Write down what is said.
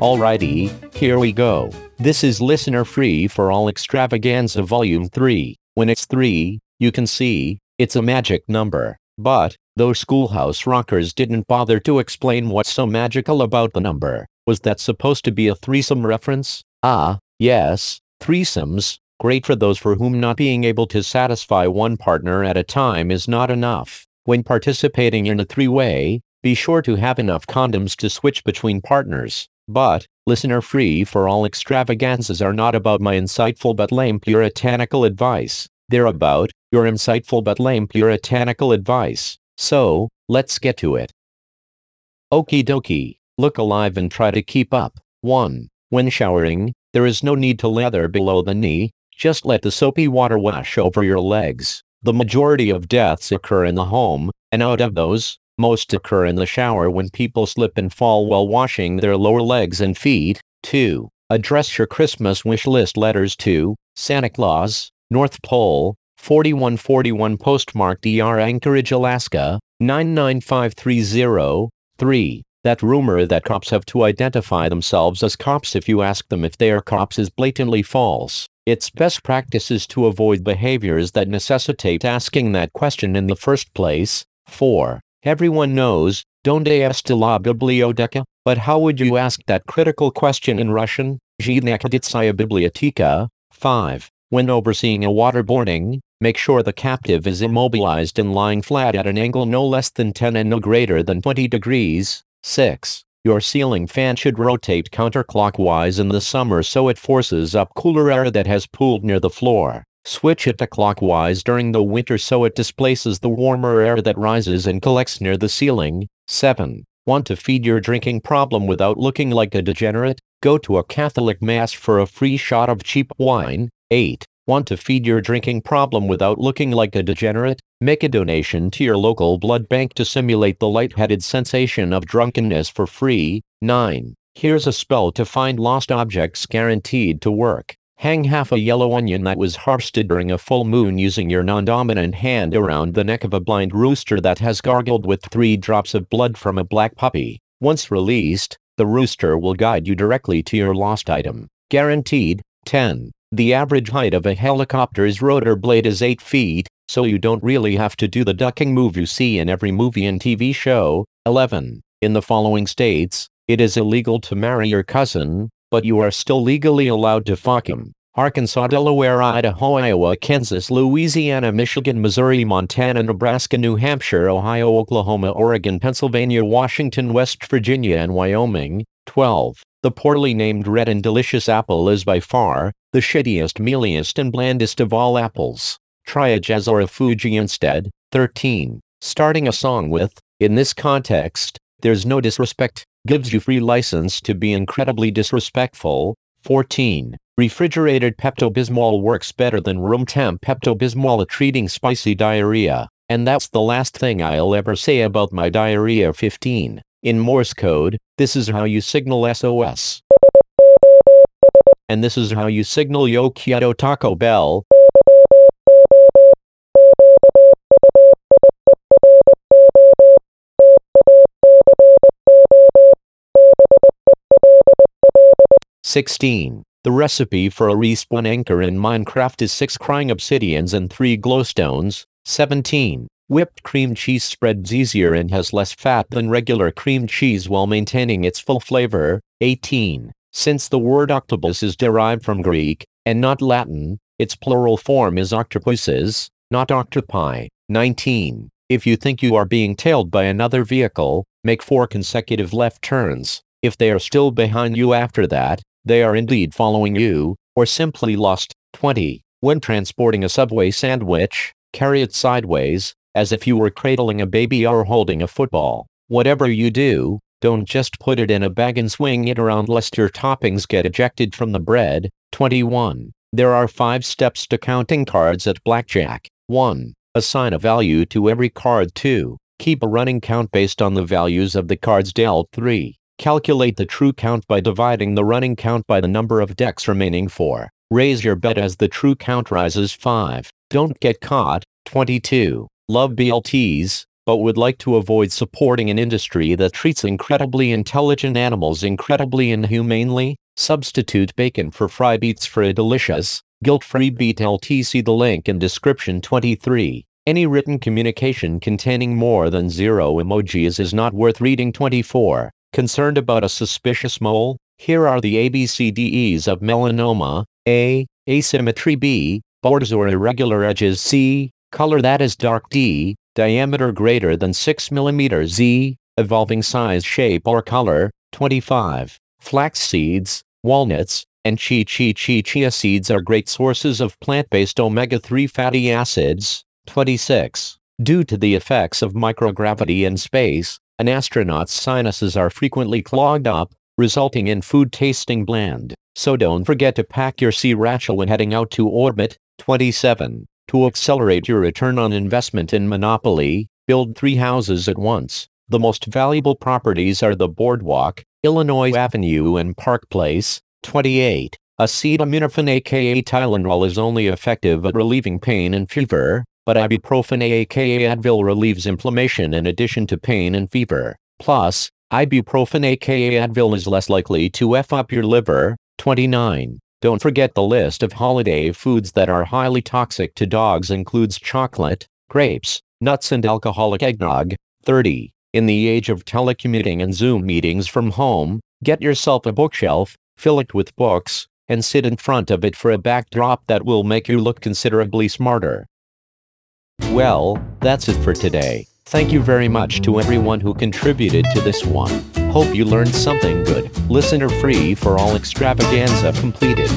Alrighty, here we go. This is listener free for all extravaganza volume 3. When it's 3, you can see, it's a magic number. But, those schoolhouse rockers didn't bother to explain what's so magical about the number. Was that supposed to be a threesome reference? Ah, yes, threesomes, great for those for whom not being able to satisfy one partner at a time is not enough. When participating in a three-way, be sure to have enough condoms to switch between partners. But, listener free for all extravaganzas are not about my insightful but lame puritanical advice. They're about your insightful but lame puritanical advice. So, let's get to it. Okie dokie. Look alive and try to keep up. 1. When showering, there is no need to lather below the knee, just let the soapy water wash over your legs. The majority of deaths occur in the home, and out of those, most occur in the shower when people slip and fall while washing their lower legs and feet. 2. Address your Christmas wish list letters to Santa Claus, North Pole, 4141 postmark DR Anchorage, Alaska, 99530. 3. That rumor that cops have to identify themselves as cops if you ask them if they are cops is blatantly false. It's best practices to avoid behaviors that necessitate asking that question in the first place. 4. Everyone knows, donde está la biblioteca? But how would you ask that critical question in Russian? Zhinakaditsaya biblioteca. 5. When overseeing a waterboarding, make sure the captive is immobilized and lying flat at an angle no less than 10 and no greater than 20 degrees. 6. Your ceiling fan should rotate counterclockwise in the summer so it forces up cooler air that has pooled near the floor. Switch it to clockwise during the winter so it displaces the warmer air that rises and collects near the ceiling. 7. Want to feed your drinking problem without looking like a degenerate? Go to a Catholic Mass for a free shot of cheap wine. 8. Want to feed your drinking problem without looking like a degenerate? Make a donation to your local blood bank to simulate the lightheaded sensation of drunkenness for free. 9. Here's a spell to find lost objects guaranteed to work. Hang half a yellow onion that was harvested during a full moon using your non-dominant hand around the neck of a blind rooster that has gargled with three drops of blood from a black puppy. Once released, the rooster will guide you directly to your lost item. Guaranteed. 10. The average height of a helicopter's rotor blade is 8 feet, so you don't really have to do the ducking move you see in every movie and TV show. 11. In the following states, it is illegal to marry your cousin, but you are still legally allowed to fuck him. Arkansas, Delaware, Idaho, Iowa, Kansas, Louisiana, Michigan, Missouri, Montana, Nebraska, New Hampshire, Ohio, Oklahoma, Oregon, Pennsylvania, Washington, West Virginia, and Wyoming. 12. The poorly named red and delicious apple is by far the shittiest, mealiest, and blandest of all apples. Try a jazz or a Fuji instead. 13. Starting a song with, in this context, there's no disrespect, gives you free license to be incredibly disrespectful. 14. Refrigerated Pepto-Bismol works better than room temp Pepto-Bismol at treating spicy diarrhea. And that's the last thing I'll ever say about my diarrhea 15. In Morse code, this is how you signal SOS. And this is how you signal Yo Quiero Taco Bell. Sixteen. The recipe for a respawn anchor in Minecraft is 6 crying obsidians and 3 glowstones. 17. Whipped cream cheese spreads easier and has less fat than regular cream cheese while maintaining its full flavor. 18. Since the word octopus is derived from Greek, and not Latin, its plural form is octopuses, not octopi. 19. If you think you are being tailed by another vehicle, make four consecutive left turns. If they are still behind you after that, they are indeed following you, or simply lost. 20. When transporting a Subway sandwich, carry it sideways, as if you were cradling a baby or holding a football. Whatever you do, don't just put it in a bag and swing it around lest your toppings get ejected from the bread. 21. There are five steps to counting cards at blackjack. 1. Assign a value to every card. 2. Keep a running count based on the values of the cards dealt. 3. Calculate the true count by dividing the running count by the number of decks remaining 4. Raise your bet as the true count rises 5. Don't get caught. 22. Love BLTs. but would like to avoid supporting an industry that treats incredibly intelligent animals incredibly inhumanely, substitute bacon for fry beets for a delicious, guilt-free beet LT. See the link in description 23. Any written communication containing more than zero emojis is not worth reading 24. Concerned about a suspicious mole? Here are the ABCDEs of melanoma. A. Asymmetry B. Borders or irregular edges C. Color that is dark D diameter greater than 6 mm Z, evolving size shape or color, 25. Flax seeds, walnuts, and chi chi chi chia seeds are great sources of plant-based omega-3 fatty acids, 26. Due to the effects of microgravity in space, an astronaut's sinuses are frequently clogged up, resulting in food tasting bland. So don't forget to pack your sea sriracha when heading out to orbit, 27. To accelerate your return on investment in Monopoly, build three houses at once. The most valuable properties are the Boardwalk, Illinois Avenue and Park Place. 28. Acetaminophen aka Tylenol is only effective at relieving pain and fever, but ibuprofen aka Advil relieves inflammation in addition to pain and fever. Plus, ibuprofen aka Advil is less likely to F up your liver. 29. Don't forget the list of holiday foods that are highly toxic to dogs includes chocolate, grapes, nuts and alcoholic eggnog. 30. In the age of telecommuting and Zoom meetings from home, get yourself a bookshelf, fill it with books, and sit in front of it for a backdrop that will make you look considerably smarter. Well, that's it for today. Thank you very much to everyone who contributed to this one. Hope you learned something good. Listener free for all extravaganza completed.